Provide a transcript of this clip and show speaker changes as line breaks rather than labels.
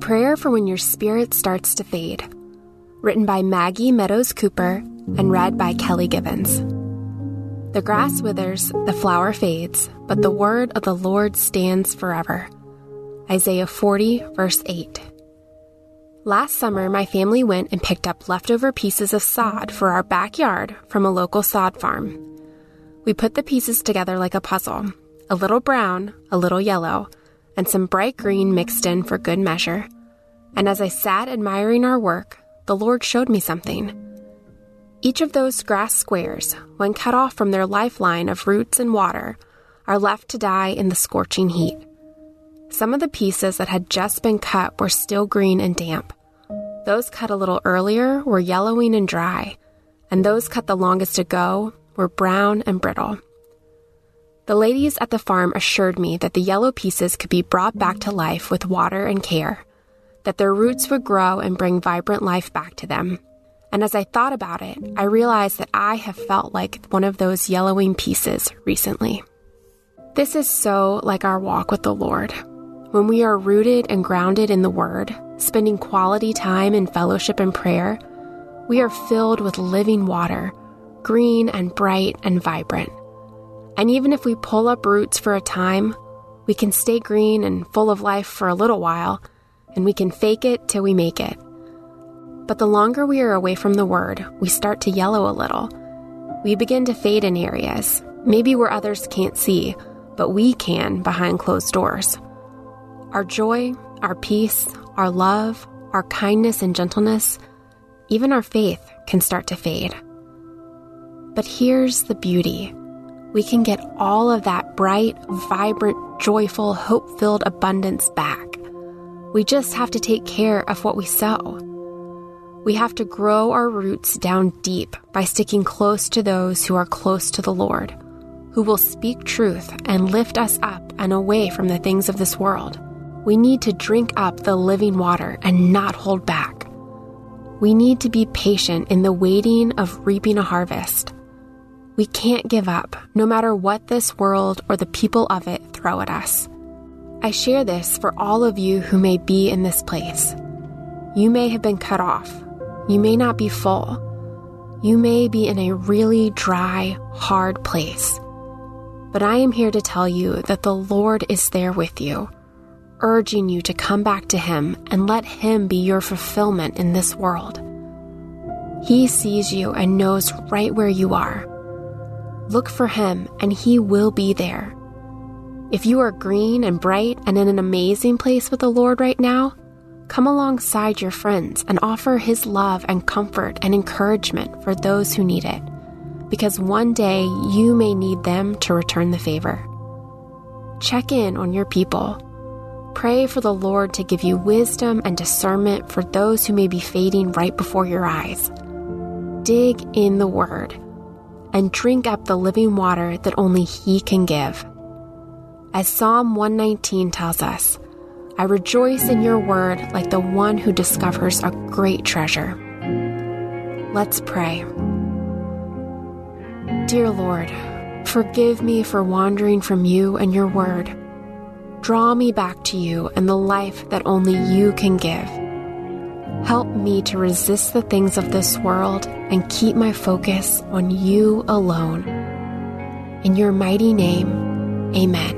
Prayer for When Your Spirit Starts to Fade. Written by Maggie Meadows Cooper and read by Kelly Givens. The grass withers, the flower fades, but the word of the Lord stands forever. Isaiah 40, verse 8. Last summer, my family went and picked up leftover pieces of sod for our backyard from a local sod farm. We put the pieces together like a puzzle a little brown, a little yellow, and some bright green mixed in for good measure. And as I sat admiring our work, the Lord showed me something. Each of those grass squares, when cut off from their lifeline of roots and water, are left to die in the scorching heat. Some of the pieces that had just been cut were still green and damp. Those cut a little earlier were yellowing and dry, and those cut the longest ago were brown and brittle. The ladies at the farm assured me that the yellow pieces could be brought back to life with water and care, that their roots would grow and bring vibrant life back to them. And as I thought about it, I realized that I have felt like one of those yellowing pieces recently. This is so like our walk with the Lord. When we are rooted and grounded in the Word, spending quality time in fellowship and prayer, we are filled with living water, green and bright and vibrant. And even if we pull up roots for a time, we can stay green and full of life for a little while, and we can fake it till we make it. But the longer we are away from the Word, we start to yellow a little. We begin to fade in areas, maybe where others can't see, but we can behind closed doors. Our joy, our peace, our love, our kindness and gentleness, even our faith can start to fade. But here's the beauty we can get all of that bright, vibrant, joyful, hope filled abundance back. We just have to take care of what we sow. We have to grow our roots down deep by sticking close to those who are close to the Lord, who will speak truth and lift us up and away from the things of this world. We need to drink up the living water and not hold back. We need to be patient in the waiting of reaping a harvest. We can't give up, no matter what this world or the people of it throw at us. I share this for all of you who may be in this place. You may have been cut off. You may not be full. You may be in a really dry, hard place. But I am here to tell you that the Lord is there with you, urging you to come back to Him and let Him be your fulfillment in this world. He sees you and knows right where you are. Look for Him, and He will be there. If you are green and bright and in an amazing place with the Lord right now, come alongside your friends and offer His love and comfort and encouragement for those who need it, because one day you may need them to return the favor. Check in on your people. pray for the Lord to give you wisdom and discernment for those who may be fading right before your eyes. Dig in the Word and drink up the living water that only He can give. As Psalm 119 tells us, I rejoice in your word like the one who discovers a great treasure. Let's pray. Dear Lord, forgive me for wandering from you and your word. Draw me back to you and the life that only you can give. Help me to resist the things of this world and keep my focus on you alone. In your mighty name, amen.